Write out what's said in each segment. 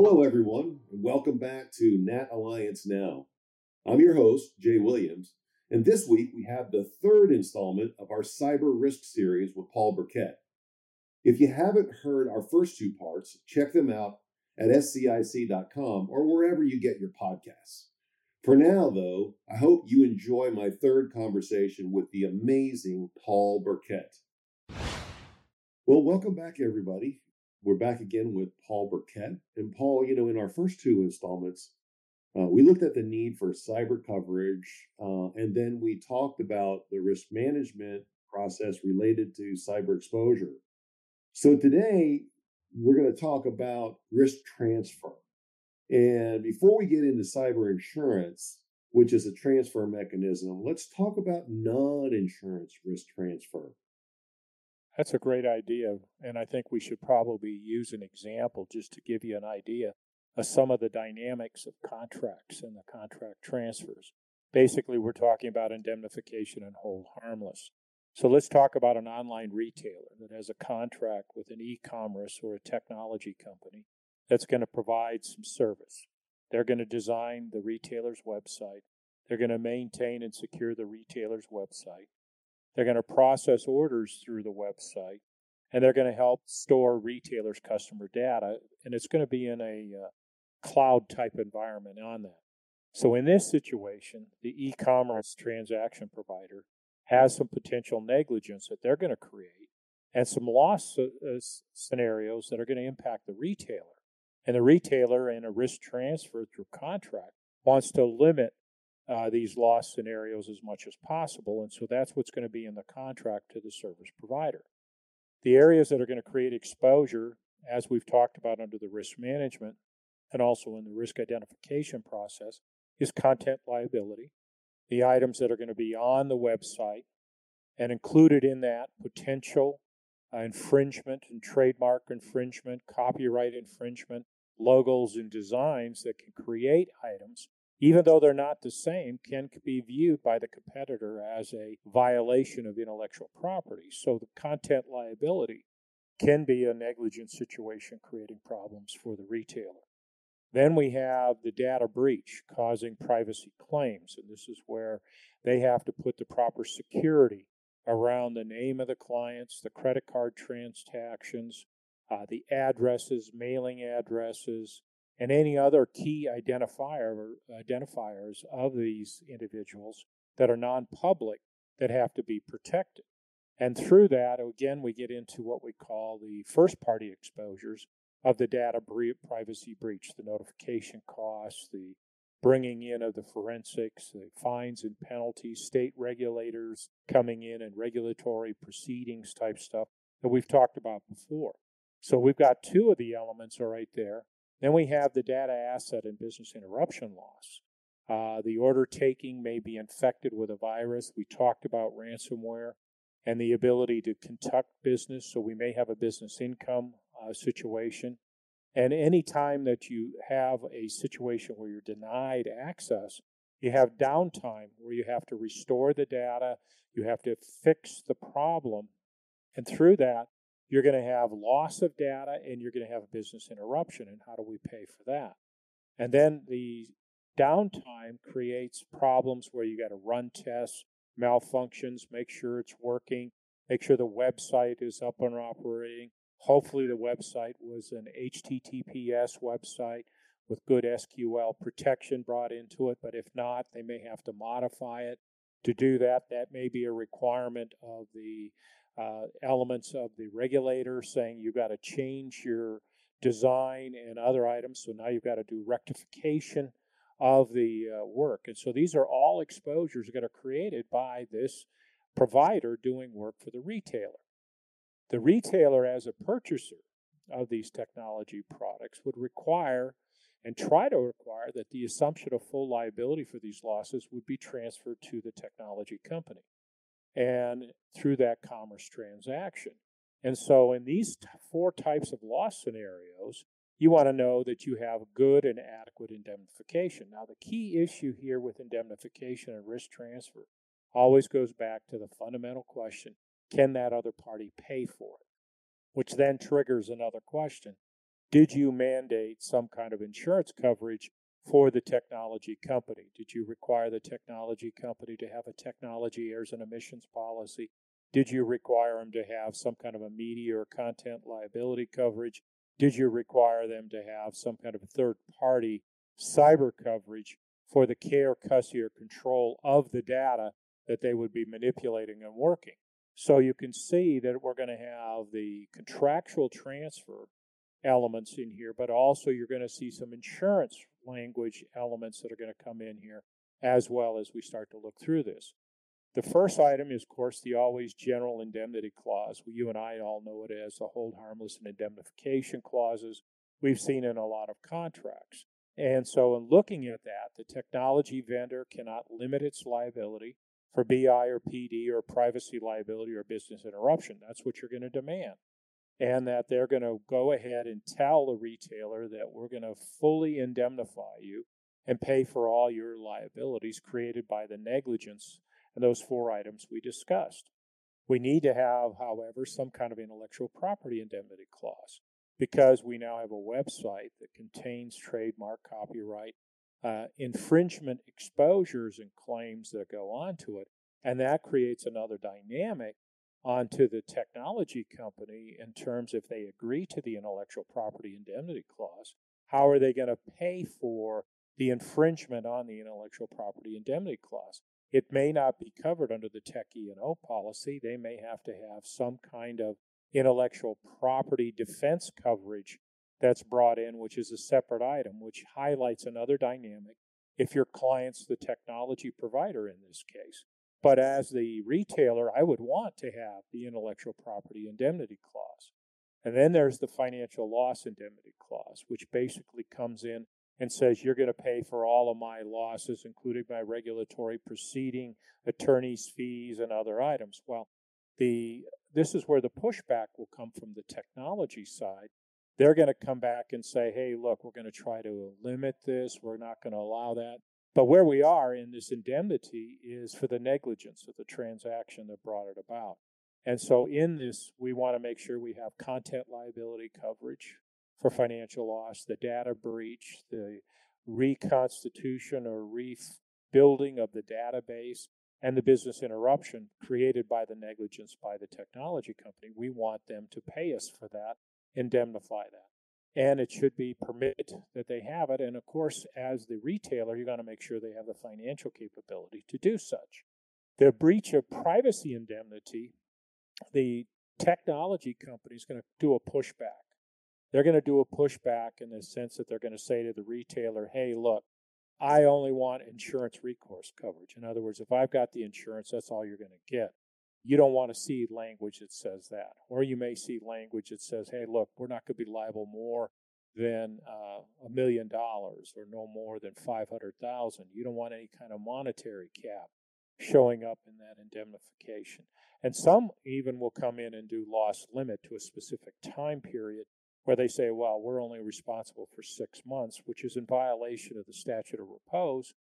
Hello, everyone, and welcome back to Nat Alliance Now. I'm your host, Jay Williams, and this week we have the third installment of our Cyber Risk series with Paul Burkett. If you haven't heard our first two parts, check them out at scic.com or wherever you get your podcasts. For now, though, I hope you enjoy my third conversation with the amazing Paul Burkett. Well, welcome back, everybody. We're back again with Paul Burkett. And Paul, you know, in our first two installments, uh, we looked at the need for cyber coverage, uh, and then we talked about the risk management process related to cyber exposure. So today, we're going to talk about risk transfer. And before we get into cyber insurance, which is a transfer mechanism, let's talk about non insurance risk transfer. That's a great idea. And I think we should probably use an example just to give you an idea of some of the dynamics of contracts and the contract transfers. Basically, we're talking about indemnification and hold harmless. So let's talk about an online retailer that has a contract with an e commerce or a technology company that's going to provide some service. They're going to design the retailer's website, they're going to maintain and secure the retailer's website, they're going to process orders through the website, and they're going to help store retailers' customer data, and it's going to be in a uh, cloud type environment on that. So, in this situation, the e commerce transaction provider has some potential negligence that they're going to create and some loss uh, uh, scenarios that are going to impact the retailer. And the retailer, in a risk transfer through contract, wants to limit uh, these loss scenarios as much as possible. And so that's what's going to be in the contract to the service provider. The areas that are going to create exposure, as we've talked about under the risk management and also in the risk identification process, is content liability the items that are going to be on the website, and included in that potential uh, infringement and trademark infringement, copyright infringement, logos and designs that can create items, even though they're not the same, can be viewed by the competitor as a violation of intellectual property. So the content liability can be a negligent situation creating problems for the retailer. Then we have the data breach causing privacy claims, and this is where they have to put the proper security around the name of the clients, the credit card transactions, uh, the addresses, mailing addresses, and any other key identifier identifiers of these individuals that are non-public that have to be protected. And through that, again, we get into what we call the first party exposures, of the data privacy breach, the notification costs, the bringing in of the forensics, the fines and penalties, state regulators coming in and regulatory proceedings type stuff that we've talked about before. So we've got two of the elements right there. Then we have the data asset and business interruption loss. Uh, the order taking may be infected with a virus. We talked about ransomware and the ability to conduct business. So we may have a business income uh, situation. And any time that you have a situation where you're denied access, you have downtime where you have to restore the data, you have to fix the problem. And through that, you're going to have loss of data and you're going to have a business interruption. And how do we pay for that? And then the downtime creates problems where you got to run tests, malfunctions, make sure it's working, make sure the website is up and operating, Hopefully, the website was an HTTPS website with good SQL protection brought into it, but if not, they may have to modify it. To do that, that may be a requirement of the uh, elements of the regulator saying you've got to change your design and other items. So now you've got to do rectification of the uh, work. And so these are all exposures that are created by this provider doing work for the retailer. The retailer, as a purchaser of these technology products, would require and try to require that the assumption of full liability for these losses would be transferred to the technology company and through that commerce transaction. And so, in these t- four types of loss scenarios, you want to know that you have good and adequate indemnification. Now, the key issue here with indemnification and risk transfer always goes back to the fundamental question can that other party pay for it? Which then triggers another question did you mandate some kind of insurance coverage for the technology company? Did you require the technology company to have a technology errors and omissions policy? Did you require them to have some kind of a media or content liability coverage? Did you require them to have some kind of third party cyber coverage for the care, custody, or control of the data that they would be manipulating and working? So you can see that we're going to have the contractual transfer elements in here, but also you're going to see some insurance language elements that are going to come in here as well as we start to look through this. The first item is, of course, the always general indemnity clause. Well, You and I all know it as the hold harmless and indemnification clauses we've seen in a lot of contracts. And so, in looking at that, the technology vendor cannot limit its liability for BI or PD or privacy liability or business interruption. That's what you're going to demand. And that they're going to go ahead and tell the retailer that we're going to fully indemnify you and pay for all your liabilities created by the negligence and those four items we discussed. We need to have, however, some kind of intellectual property indemnity clause because we now have a website that contains trademark, copyright, uh, infringement exposures and claims that go onto it. And that creates another dynamic onto the technology company in terms if they agree to the intellectual property indemnity clause, how are they going to pay for the infringement on the intellectual property indemnity clause? It may not be covered under the Tech E&O policy. They may have to have some kind of intellectual property defense coverage that's brought in, which is a separate item, which highlights another dynamic if your client's the technology provider in this case. But as the retailer, I would want to have the intellectual property indemnity clause. And then there's the financial loss indemnity clause, which basically comes in and says you're going to pay for all of my losses, including my regulatory proceeding, attorney's fees, and other items. Well, the this is where the pushback will come from the technology side. They're going to come back and say, hey, look, we're going to try to limit this. We're not going to allow that. But where we are in this indemnity is for the negligence of the transaction that brought it about. And so in this, we want to make sure we have content liability coverage for financial loss, the data breach, the reconstitution or rebuilding of the database, and the business interruption created by the negligence by the technology company. We want them to pay us for that, indemnify that. And it should be permitted that they have it. And of course, as the retailer, you're going to make sure they have the financial capability to do such. The breach of privacy indemnity, the technology company is going to do a pushback they're going to do a pushback in the sense that they're going to say to the retailer, hey, look, I only want insurance recourse coverage. In other words, if I've got the insurance, that's all you're going to get. You don't want to see language that says that. Or you may see language that says, hey, look, we're not going to be liable more than uh, a million dollars or no more than 500,000. You don't want any kind of monetary cap showing up in that indemnification. And some even will come in and do loss limit to a specific time period where they say, well, we're only responsible for six months, which is in violation of the statute of repose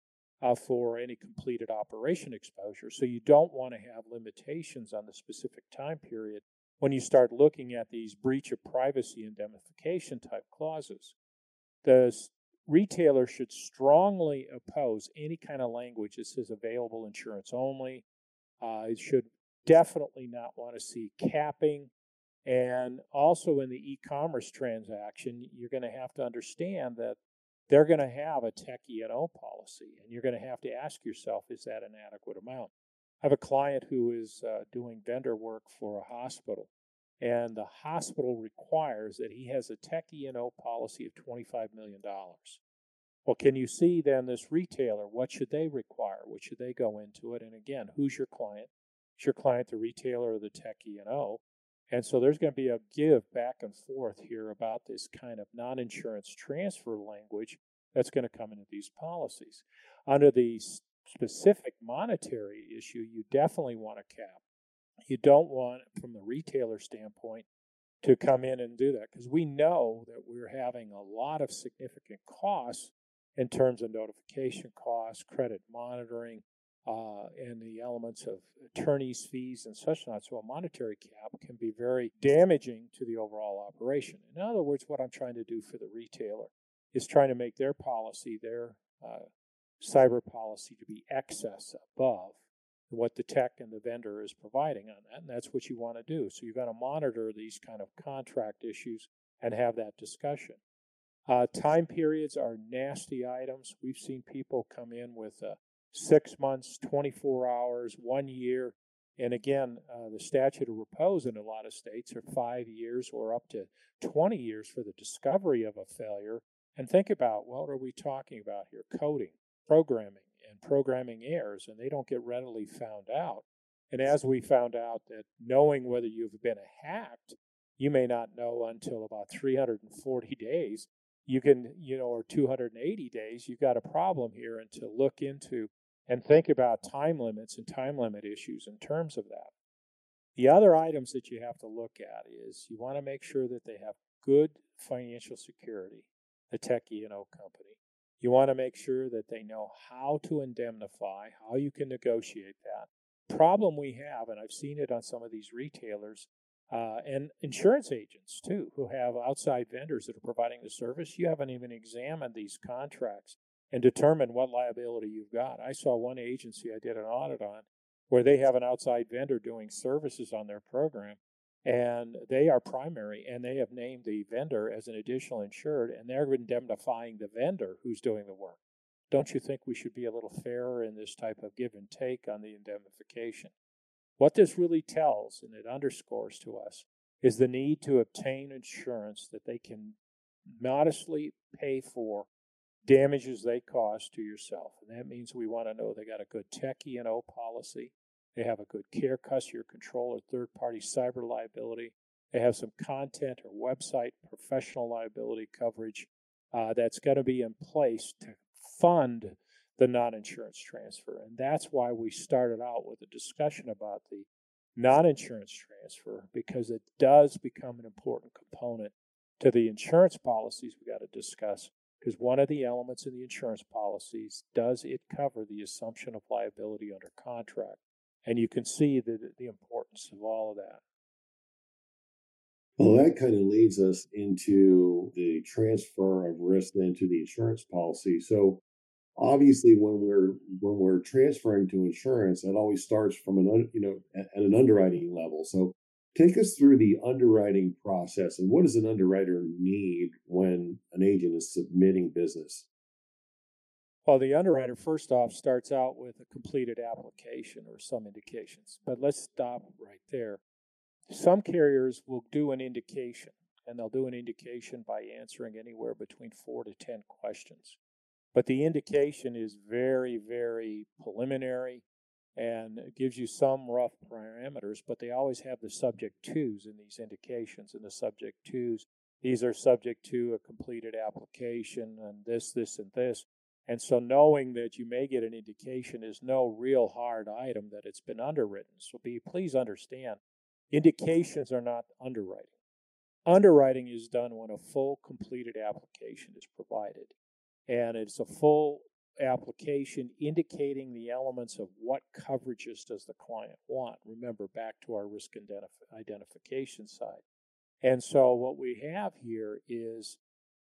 uh, for any completed operation exposure. So you don't want to have limitations on the specific time period when you start looking at these breach of privacy indemnification type clauses. The retailer should strongly oppose any kind of language that says available insurance only. Uh, it should definitely not want to see capping and also in the e commerce transaction, you're going to have to understand that they're going to have a tech E&O policy, and you're going to have to ask yourself, is that an adequate amount? I have a client who is uh, doing vendor work for a hospital, and the hospital requires that he has a tech E&O policy of $25 million. Well, can you see then this retailer? What should they require? What should they go into it? And again, who's your client? Is your client the retailer or the tech E&O? And so there's going to be a give back and forth here about this kind of non insurance transfer language that's going to come into these policies. Under the specific monetary issue, you definitely want a cap. You don't want, from the retailer standpoint, to come in and do that because we know that we're having a lot of significant costs in terms of notification costs, credit monitoring, uh, and the elements of attorneys' fees and such not. So a monetary cap can be very damaging to the overall operation. In other words, what I'm trying to do for the retailer is trying to make their policy, their uh, cyber policy, to be excess above what the tech and the vendor is providing on that. And that's what you want to do. So you've got to monitor these kind of contract issues and have that discussion. Uh, time periods are nasty items. We've seen people come in with uh, six months, 24 hours, one year. And again, uh, the statute of repose in a lot of states are five years or up to 20 years for the discovery of a failure. And think about what are we talking about here? Coding, programming, and programming errors, and they don't get readily found out. And as we found out that knowing whether you've been hacked, you may not know until about 340 days. You can, you know, or 280 days, you've got a problem here, and to look into and think about time limits and time limit issues in terms of that. The other items that you have to look at is you want to make sure that they have good financial security, the tech E&O company. You want to make sure that they know how to indemnify, how you can negotiate that. Problem we have, and I've seen it on some of these retailers uh, and insurance agents too, who have outside vendors that are providing the service, you haven't even examined these contracts and determine what liability you've got. I saw one agency I did an audit on where they have an outside vendor doing services on their program and they are primary and they have named the vendor as an additional insured and they're indemnifying the vendor who's doing the work. Don't you think we should be a little fairer in this type of give and take on the indemnification? What this really tells and it underscores to us is the need to obtain insurance that they can modestly pay for damages they cause to yourself. And that means we want to know they got a good tech E&O policy. They have a good care customer control or third party cyber liability. They have some content or website professional liability coverage uh, that's going to be in place to fund the non insurance transfer. And that's why we started out with a discussion about the non insurance transfer because it does become an important component to the insurance policies we got to discuss because one of the elements in the insurance policies does it cover the assumption of liability under contract. And you can see the, the importance of all of that. Well that kind of leads us into the transfer of risk then to the insurance policy. So obviously when we're when we're transferring to insurance it always starts from an you know at an underwriting level. So Take us through the underwriting process and what does an underwriter need when an agent is submitting business? Well, the underwriter first off starts out with a completed application or some indications, but let's stop right there. Some carriers will do an indication, and they'll do an indication by answering anywhere between four to 10 questions. But the indication is very, very preliminary and it gives you some rough parameters, but they always have the subject twos in these indications. And the subject twos, these are subject to a completed application and this, this, and this. And so knowing that you may get an indication is no real hard item that it's been underwritten. So be please understand, indications are not underwriting. Underwriting is done when a full completed application is provided. And it's a full application indicating the elements of what coverages does the client want. Remember, back to our risk identif- identification side. And so, what we have here is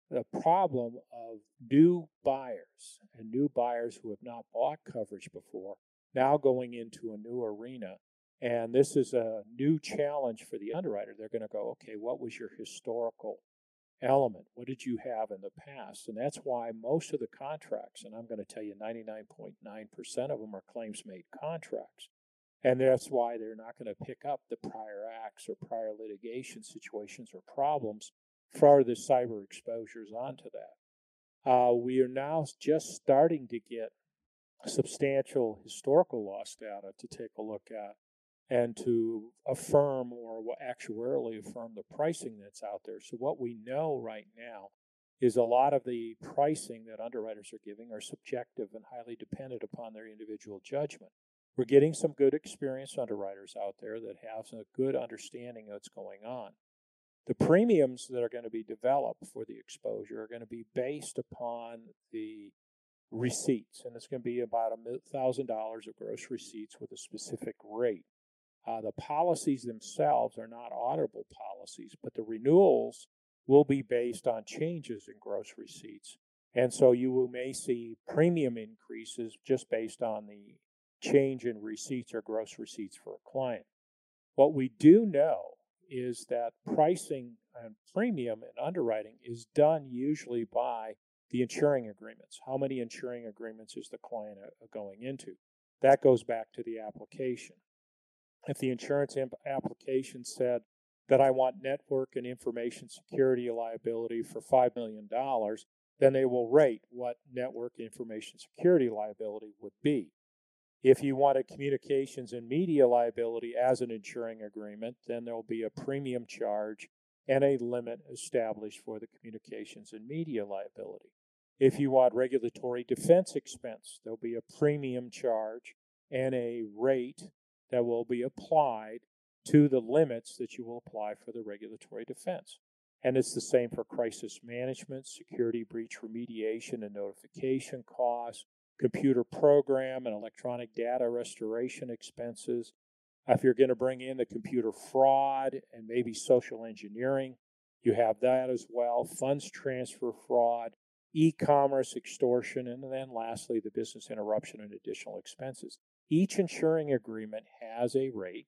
the problem of new buyers and new buyers who have not bought coverage before now going into a new arena. And this is a new challenge for the underwriter. They're going to go, okay, what was your historical element. What did you have in the past? And that's why most of the contracts, and I'm going to tell you 99.9% of them are claims made contracts. And that's why they're not going to pick up the prior acts or prior litigation situations or problems for the cyber exposures onto that. Uh, we are now just starting to get substantial historical loss data to take a look at and to affirm or actuarially affirm the pricing that's out there. So, what we know right now is a lot of the pricing that underwriters are giving are subjective and highly dependent upon their individual judgment. We're getting some good experienced underwriters out there that have a good understanding of what's going on. The premiums that are going to be developed for the exposure are going to be based upon the receipts, and it's going to be about a thousand dollars of gross receipts with a specific rate. Uh, the policies themselves are not auditable policies, but the renewals will be based on changes in gross receipts. And so you may see premium increases just based on the change in receipts or gross receipts for a client. What we do know is that pricing and premium and underwriting is done usually by the insuring agreements. How many insuring agreements is the client uh, going into? That goes back to the application. If the insurance imp- application said that I want network and information security liability for $5 million, then they will rate what network information security liability would be. If you want a communications and media liability as an insuring agreement, then there will be a premium charge and a limit established for the communications and media liability. If you want regulatory defense expense, there'll be a premium charge and a rate that will be applied to the limits that you will apply for the regulatory defense. And it's the same for crisis management, security breach remediation and notification costs, computer program and electronic data restoration expenses. If you're going to bring in the computer fraud and maybe social engineering, you have that as well. Funds transfer fraud, e commerce extortion, and then lastly, the business interruption and additional expenses. Each insuring agreement has a rate,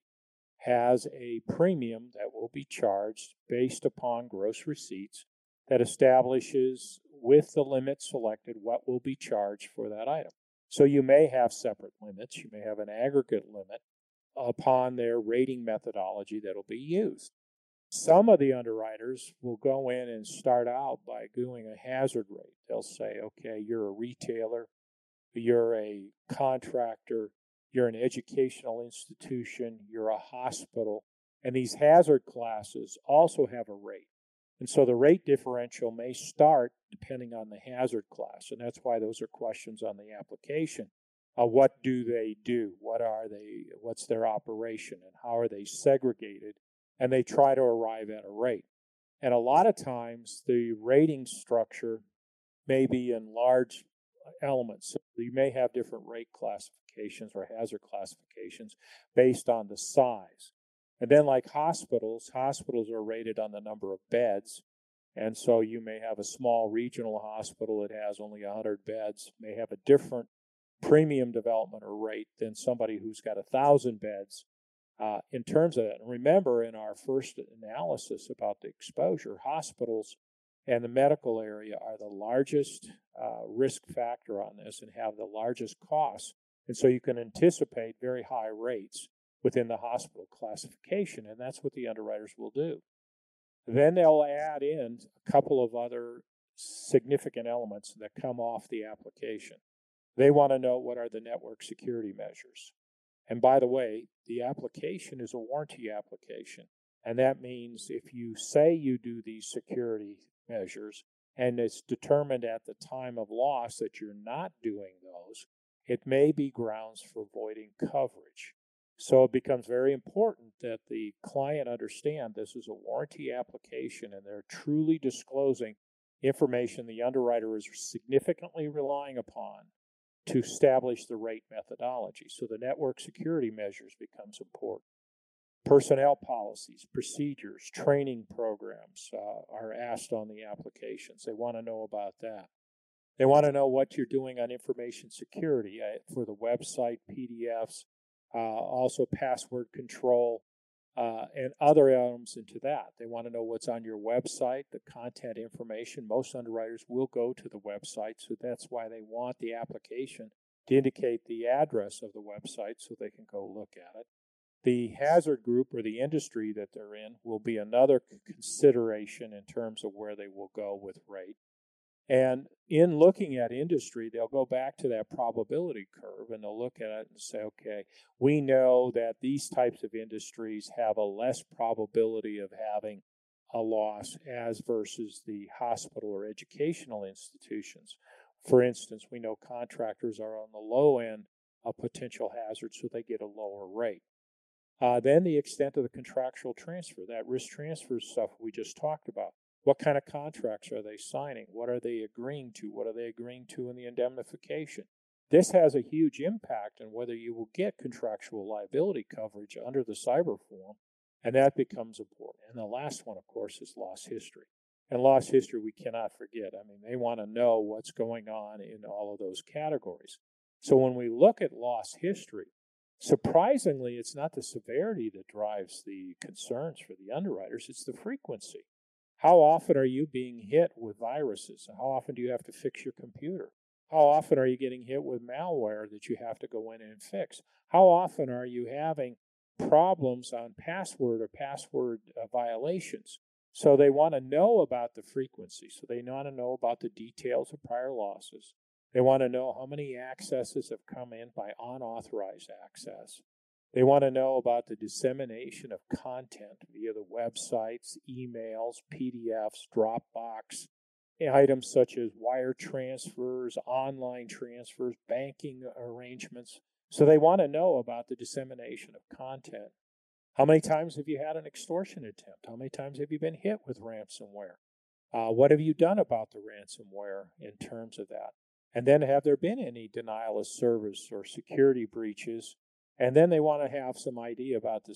has a premium that will be charged based upon gross receipts that establishes with the limit selected what will be charged for that item. So you may have separate limits, you may have an aggregate limit upon their rating methodology that'll be used. Some of the underwriters will go in and start out by doing a hazard rate. They'll say, okay, you're a retailer, you're a contractor, you're an educational institution, you're a hospital, and these hazard classes also have a rate. And so the rate differential may start depending on the hazard class. And that's why those are questions on the application. Uh, what do they do? What are they? What's their operation? And how are they segregated? And they try to arrive at a rate. And a lot of times the rating structure may be in large elements. So you may have different rate classifications or hazard classifications based on the size. And then, like hospitals, hospitals are rated on the number of beds. And so you may have a small regional hospital that has only 100 beds, may have a different premium development or rate than somebody who's got a 1,000 beds uh, in terms of that. And remember, in our first analysis about the exposure, hospitals and the medical area are the largest uh, risk factor on this and have the largest costs. And so you can anticipate very high rates within the hospital classification, and that's what the underwriters will do. Then they'll add in a couple of other significant elements that come off the application. They want to know what are the network security measures. And by the way, the application is a warranty application. And that means if you say you do these security measures and it's determined at the time of loss that you're not doing those, it may be grounds for voiding coverage. So it becomes very important that the client understand this is a warranty application and they're truly disclosing information the underwriter is significantly relying upon to establish the rate methodology. So the network security measures becomes important. Personnel policies, procedures, training programs uh, are asked on the applications. They want to know about that. They want to know what you're doing on information security uh, for the website, PDFs, uh, also password control, uh, and other items into that. They want to know what's on your website, the content information. Most underwriters will go to the website, so that's why they want the application to indicate the address of the website so they can go look at it. The hazard group or the industry that they're in will be another consideration in terms of where they will go with rate. And in looking at industry, they'll go back to that probability curve and they'll look at it and say, okay, we know that these types of industries have a less probability of having a loss as versus the hospital or educational institutions. For instance, we know contractors are on the low end of potential hazards, so they get a lower rate. Uh, then the extent of the contractual transfer, that risk transfer stuff we just talked about. What kind of contracts are they signing? What are they agreeing to? What are they agreeing to in the indemnification? This has a huge impact on whether you will get contractual liability coverage under the cyber form, and that becomes important. And the last one, of course, is loss history. And loss history, we cannot forget. I mean, they want to know what's going on in all of those categories. So when we look at loss history, surprisingly, it's not the severity that drives the concerns for the underwriters, it's the frequency. How often are you being hit with viruses? How often do you have to fix your computer? How often are you getting hit with malware that you have to go in and fix? How often are you having problems on password or password uh, violations? So they want to know about the frequency. So they want to know about the details of prior losses. They want to know how many accesses have come in by unauthorized access. They want to know about the dissemination of content via the websites, emails, PDFs, Dropbox, items such as wire transfers, online transfers, banking arrangements. So they want to know about the dissemination of content. How many times have you had an extortion attempt? How many times have you been hit with ransomware? Uh, what have you done about the ransomware in terms of that? And then have there been any denial of service or security breaches? And then they want to have some idea about the,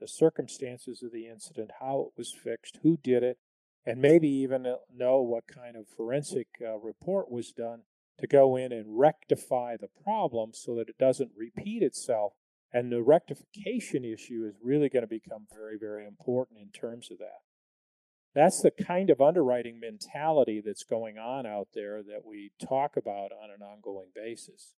the circumstances of the incident, how it was fixed, who did it, and maybe even know what kind of forensic uh, report was done to go in and rectify the problem so that it doesn't repeat itself. And the rectification issue is really going to become very, very important in terms of that. That's the kind of underwriting mentality that's going on out there that we talk about on an ongoing basis.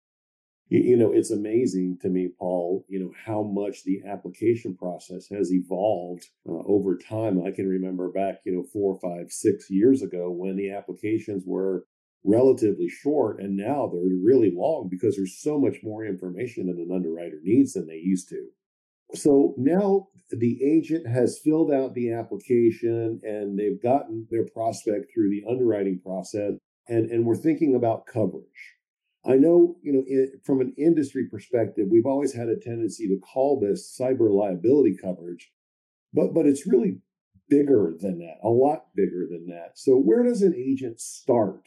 You know, it's amazing to me, Paul, you know, how much the application process has evolved uh, over time. I can remember back, you know, four, five, six years ago when the applications were relatively short and now they're really long because there's so much more information that an underwriter needs than they used to. So now the agent has filled out the application and they've gotten their prospect through the underwriting process and, and we're thinking about coverage I know, you know, from an industry perspective, we've always had a tendency to call this cyber liability coverage, but but it's really bigger than that, a lot bigger than that. So where does an agent start?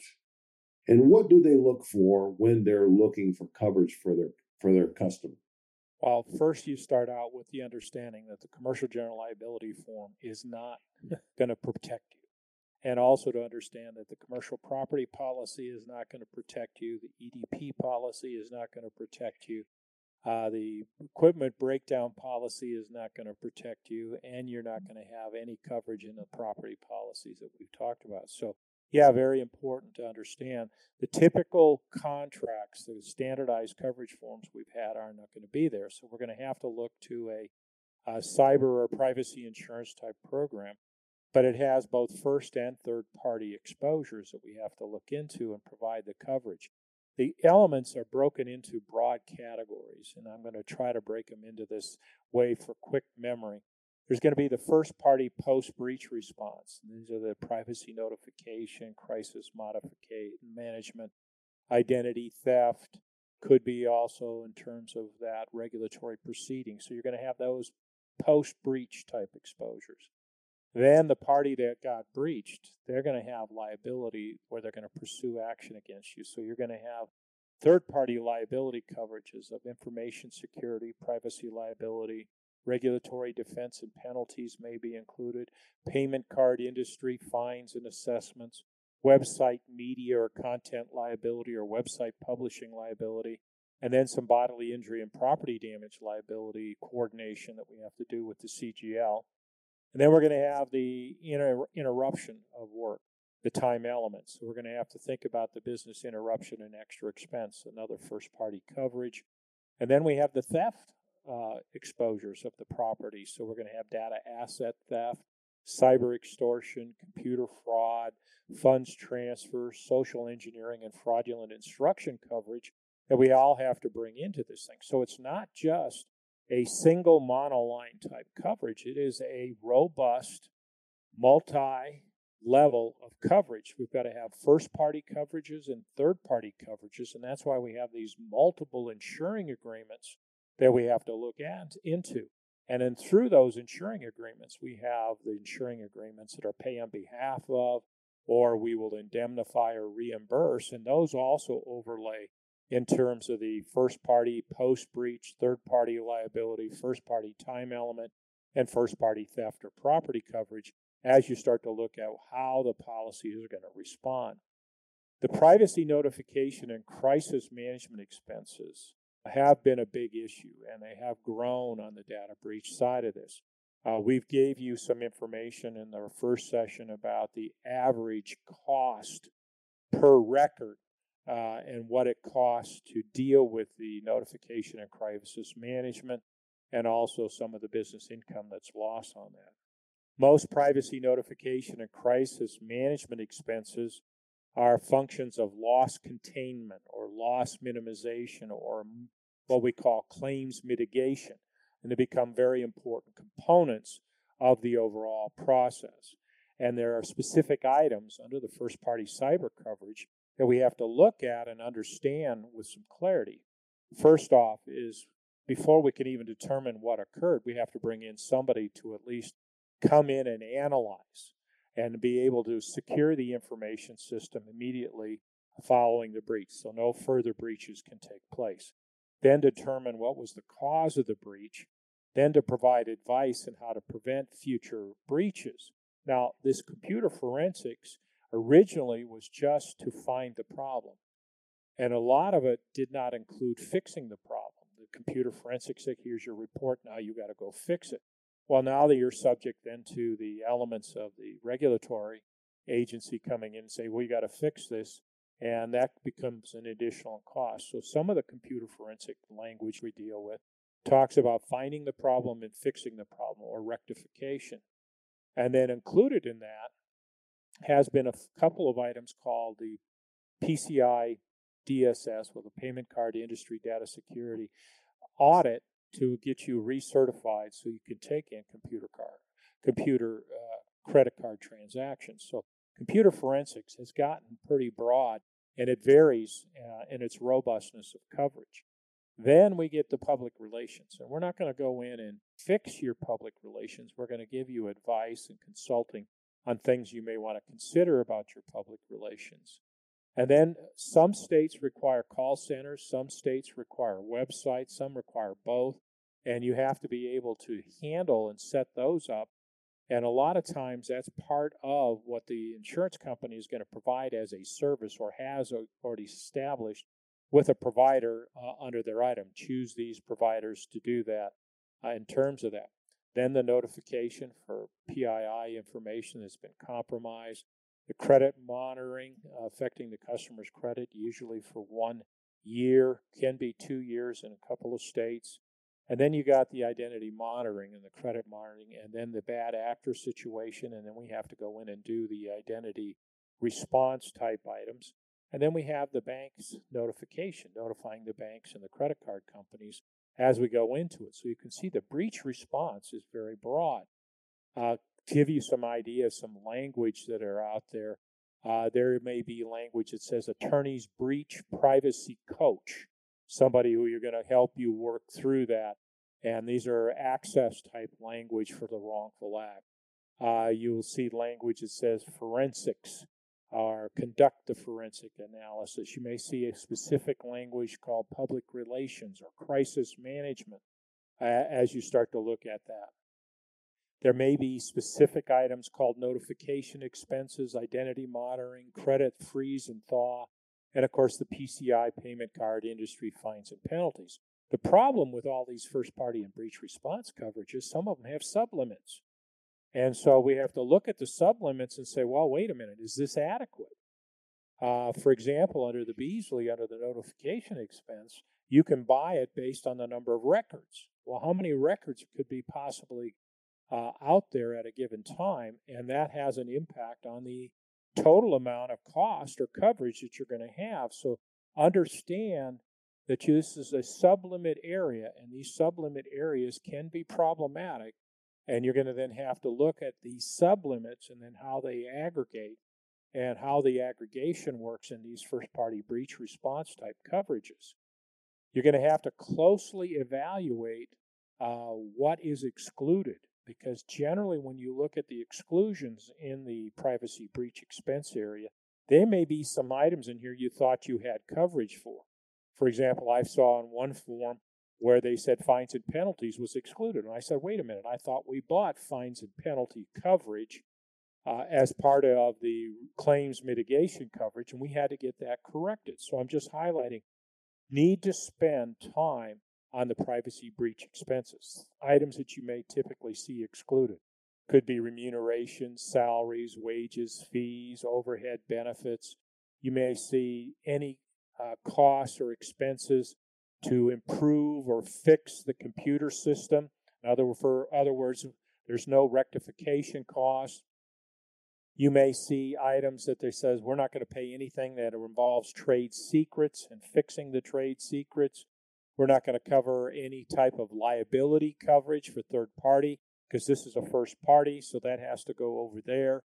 And what do they look for when they're looking for coverage for their for their customer? Well, first you start out with the understanding that the commercial general liability form is not going to protect you and also to understand that the commercial property policy is not going to protect you, the EDP policy is not going to protect you, uh, the equipment breakdown policy is not going to protect you, and you're not going to have any coverage in the property policies that we've talked about. So, yeah, very important to understand. The typical contracts, the standardized coverage forms we've had are not going to be there. So, we're going to have to look to a, a cyber or privacy insurance type program but it has both first and third party exposures that we have to look into and provide the coverage. The elements are broken into broad categories, and I'm going to try to break them into this way for quick memory. There's going to be the first party post breach response. These are the privacy notification, crisis modification, management, identity theft, could be also in terms of that regulatory proceeding. So you're going to have those post breach type exposures. Then the party that got breached, they're going to have liability where they're going to pursue action against you. So you're going to have third party liability coverages of information security, privacy liability, regulatory defense and penalties may be included, payment card industry fines and assessments, website media or content liability or website publishing liability, and then some bodily injury and property damage liability coordination that we have to do with the CGL. And then we're going to have the inter- interruption of work, the time elements. So we're going to have to think about the business interruption and extra expense, another first party coverage. And then we have the theft uh, exposures of the property. So we're going to have data asset theft, cyber extortion, computer fraud, funds transfer, social engineering, and fraudulent instruction coverage that we all have to bring into this thing. So it's not just a single monoline type coverage. It is a robust, multi level of coverage. We've got to have first party coverages and third party coverages, and that's why we have these multiple insuring agreements that we have to look at into. And then through those insuring agreements, we have the insuring agreements that are pay on behalf of, or we will indemnify or reimburse. And those also overlay in terms of the first party post breach, third party liability, first party time element, and first party theft or property coverage as you start to look at how the policies are going to respond. The privacy notification and crisis management expenses have been a big issue and they have grown on the data breach side of this. Uh, we've gave you some information in the first session about the average cost per record uh, and what it costs to deal with the notification and crisis management and also some of the business income that's lost on that. Most privacy notification and crisis management expenses are functions of loss containment or loss minimization or what we call claims mitigation. And they become very important components of the overall process. And there are specific items under the first party cyber coverage that we have to look at and understand with some clarity. First off, is before we can even determine what occurred, we have to bring in somebody to at least come in and analyze and be able to secure the information system immediately following the breach so no further breaches can take place. Then determine what was the cause of the breach, then to provide advice on how to prevent future breaches. Now, this computer forensics originally was just to find the problem. And a lot of it did not include fixing the problem. The computer forensics said, here's your report, now you got to go fix it. Well, now that you're subject then to the elements of the regulatory agency coming in and say, well, you got to fix this, and that becomes an additional cost. So some of the computer forensic language we deal with talks about finding the problem and fixing the problem or rectification. And then included in that has been a couple of items called the PCI DSS, with the Payment Card Industry Data Security Audit, to get you recertified so you can take in computer card, computer uh, credit card transactions. So computer forensics has gotten pretty broad and it varies uh, in its robustness of coverage. Then we get to public relations, and we're not going to go in and fix your public relations. We're going to give you advice and consulting on things you may want to consider about your public relations. And then some states require call centers, some states require websites, some require both. And you have to be able to handle and set those up. And a lot of times that's part of what the insurance company is going to provide as a service or has already established with a provider uh, under their item. Choose these providers to do that uh, in terms of that. Then the notification for PII information that's been compromised the credit monitoring uh, affecting the customer's credit, usually for one year, can be two years in a couple of states. And then you got the identity monitoring and the credit monitoring, and then the bad actor situation, and then we have to go in and do the identity response type items. And then we have the bank's notification, notifying the banks and the credit card companies as we go into it. So you can see the breach response is very broad. Uh, give you some ideas, some language that are out there. Uh, there may be language that says attorneys breach privacy coach, somebody who you're going to help you work through that. And these are access type language for the wrongful act. Uh, you will see language that says forensics or conduct the forensic analysis. You may see a specific language called public relations or crisis management uh, as you start to look at that. There may be specific items called notification expenses, identity monitoring, credit freeze and thaw, and of course the PCI payment card industry fines and penalties. The problem with all these first party and breach response coverages, some of them have sublimits. And so we have to look at the sublimits and say, well, wait a minute, is this adequate? Uh, for example, under the Beazley, under the notification expense, you can buy it based on the number of records. Well, how many records could be possibly uh, out there at a given time, and that has an impact on the total amount of cost or coverage that you're going to have. So understand that this is a sublimit area, and these sublimit areas can be problematic. And you're going to then have to look at these sublimits and then how they aggregate and how the aggregation works in these first party breach response type coverages. You're going to have to closely evaluate uh, what is excluded. Because generally, when you look at the exclusions in the privacy breach expense area, there may be some items in here you thought you had coverage for. For example, I saw in one form where they said fines and penalties was excluded. And I said, wait a minute, I thought we bought fines and penalty coverage uh, as part of the claims mitigation coverage, and we had to get that corrected. So I'm just highlighting need to spend time on the privacy breach expenses, items that you may typically see excluded. Could be remuneration, salaries, wages, fees, overhead benefits. You may see any uh, costs or expenses to improve or fix the computer system. In other, for other words, there's no rectification cost. You may see items that they says we're not going to pay anything that involves trade secrets and fixing the trade secrets. We're not going to cover any type of liability coverage for third party because this is a first party, so that has to go over there.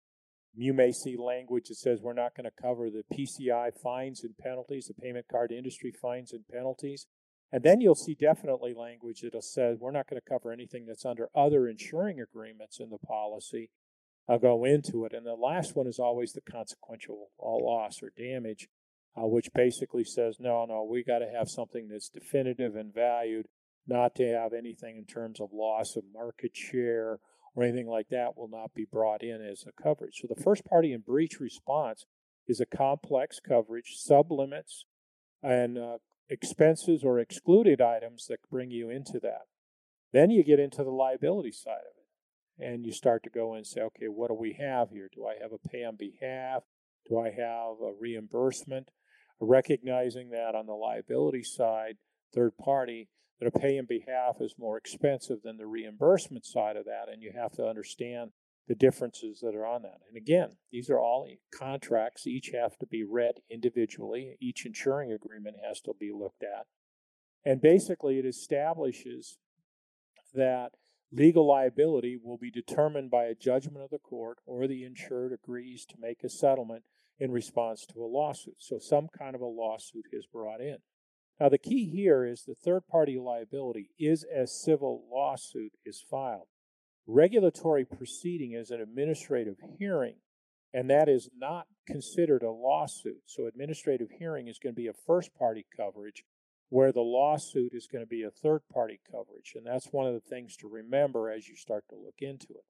You may see language that says we're not going to cover the PCI fines and penalties, the payment card industry fines and penalties. And then you'll see definitely language that'll say we're not going to cover anything that's under other insuring agreements in the policy. I'll go into it. And the last one is always the consequential loss or damage, uh, which basically says, no, no, we got to have something that's definitive and valued, not to have anything in terms of loss of market share or anything like that will not be brought in as a coverage. So the first party in breach response is a complex coverage, sublimits, and uh, expenses or excluded items that bring you into that. Then you get into the liability side of it. And you start to go and say, okay, what do we have here? Do I have a pay on behalf? Do I have a reimbursement? Recognizing that on the liability side, third party, that a pay in behalf is more expensive than the reimbursement side of that. And you have to understand the differences that are on that. And again, these are all contracts, each have to be read individually, each insuring agreement has to be looked at. And basically, it establishes that legal liability will be determined by a judgment of the court or the insured agrees to make a settlement in response to a lawsuit. So, some kind of a lawsuit is brought in. Now, the key here is the third party liability is as civil lawsuit is filed. Regulatory proceeding is an administrative hearing, and that is not considered a lawsuit. So, administrative hearing is going to be a first party coverage, where the lawsuit is going to be a third party coverage. And that's one of the things to remember as you start to look into it.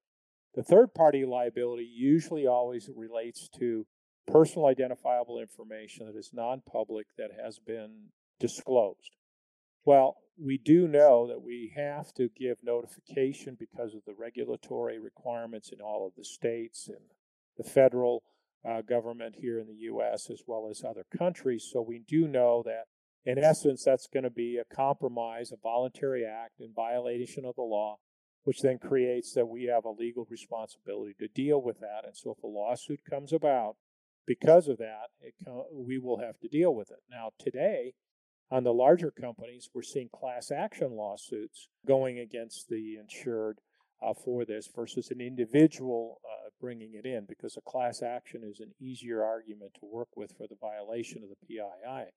The third party liability usually always relates to personal identifiable information that is non public that has been disclosed. Well, we do know that we have to give notification because of the regulatory requirements in all of the states and the federal uh, government here in the U.S. as well as other countries. So we do know that, in essence, that's going to be a compromise, a voluntary act in violation of the law, which then creates that we have a legal responsibility to deal with that. And so if a lawsuit comes about because of that, it, we will have to deal with it. Now, today, on the larger companies, we're seeing class action lawsuits going against the insured uh, for this versus an individual uh, bringing it in because a class action is an easier argument to work with for the violation of the PII.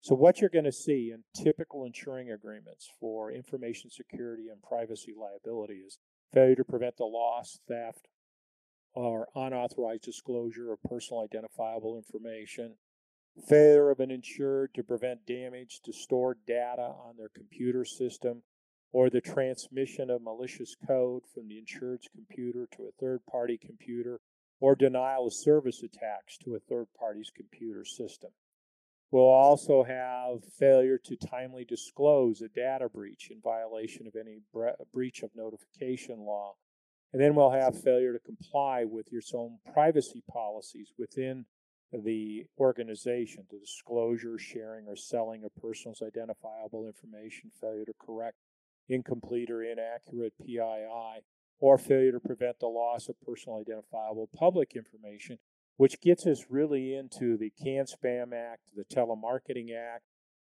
So, what you're going to see in typical insuring agreements for information security and privacy liability is failure to prevent the loss, theft, or unauthorized disclosure of personal identifiable information, failure of an insured to prevent damage to stored data on their computer system, or the transmission of malicious code from the insured's computer to a third party computer, or denial of service attacks to a third party's computer system. We'll also have failure to timely disclose a data breach in violation of any bre- breach of notification law. And then we'll have failure to comply with your own privacy policies within the organization, the disclosure, sharing, or selling of person's identifiable information, failure to correct incomplete or inaccurate PII, or failure to prevent the loss of personal identifiable public information, which gets us really into the CAN Spam Act, the Telemarketing Act,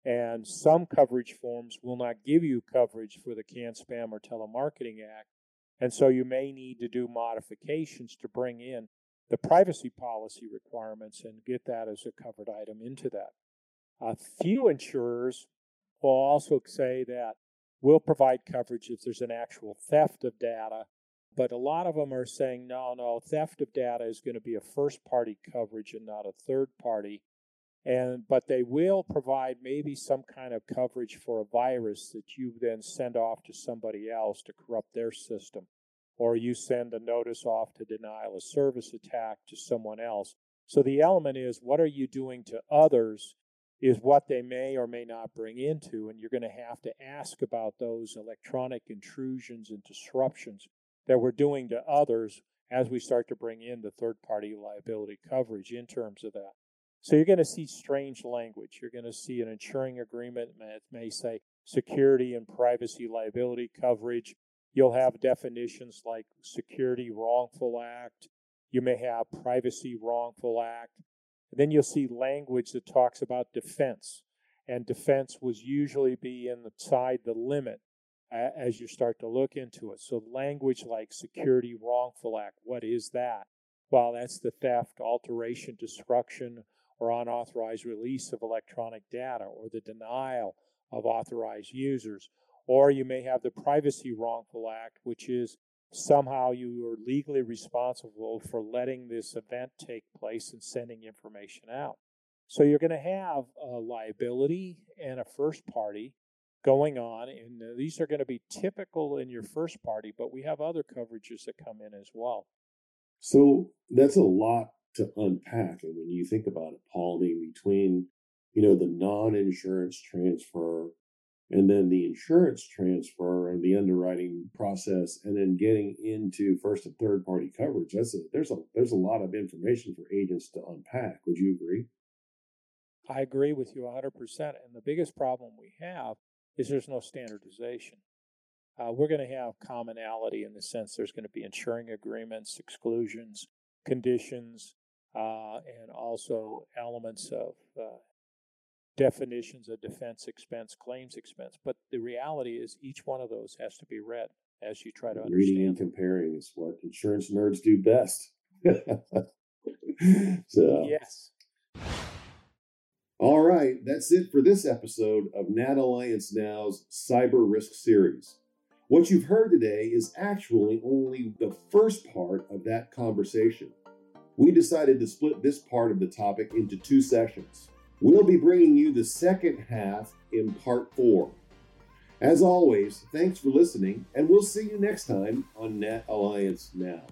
and some coverage forms will not give you coverage for the CAN Spam or Telemarketing Act. And so you may need to do modifications to bring in the privacy policy requirements and get that as a covered item into that. A few insurers will also say that we'll provide coverage if there's an actual theft of data. But a lot of them are saying, no, no, theft of data is going to be a first party coverage and not a third party. And but they will provide maybe some kind of coverage for a virus that you then send off to somebody else to corrupt their system. Or you send a notice off to denial of service attack to someone else. So the element is what are you doing to others is what they may or may not bring into, and you're going to have to ask about those electronic intrusions and disruptions that we're doing to others as we start to bring in the third party liability coverage in terms of that. So you're going to see strange language. You're going to see an insuring agreement that may say security and privacy liability coverage. You'll have definitions like security wrongful act. You may have privacy wrongful act. And then you'll see language that talks about defense. And defense was usually be inside the limit as you start to look into it. So language like security wrongful act, what is that? Well, that's the theft, alteration, destruction, or unauthorized release of electronic data, or the denial of authorized users. Or you may have the privacy wrongful act, which is somehow you are legally responsible for letting this event take place and sending information out. So you're going to have a liability and a first party going on, and these are going to be typical in your first party, but we have other coverages that come in as well. So that's a lot to unpack. And when you think about it, Paul, between you know the non-insurance transfer and then the insurance transfer and the underwriting process and then getting into first and third party coverage. That's a there's a there's a lot of information for agents to unpack. Would you agree? I agree with you 100% and the biggest problem we have is there's no standardization. Uh, we're going to have commonality in the sense there's going to be insuring agreements exclusions conditions uh, and also elements of uh, definitions of defense expense, claims expense. But the reality is each one of those has to be read as you try to understand. Reading and comparing is what insurance nerds do best. so yes. All right, that's it for this episode of NAT Alliance Now's Cyber Risk Series. What you've heard today is actually only the first part of that conversation. We decided to split this part of the topic into two sessions. We'll be bringing you the second half in part four. As always, thanks for listening, and we'll see you next time on Net Alliance Now.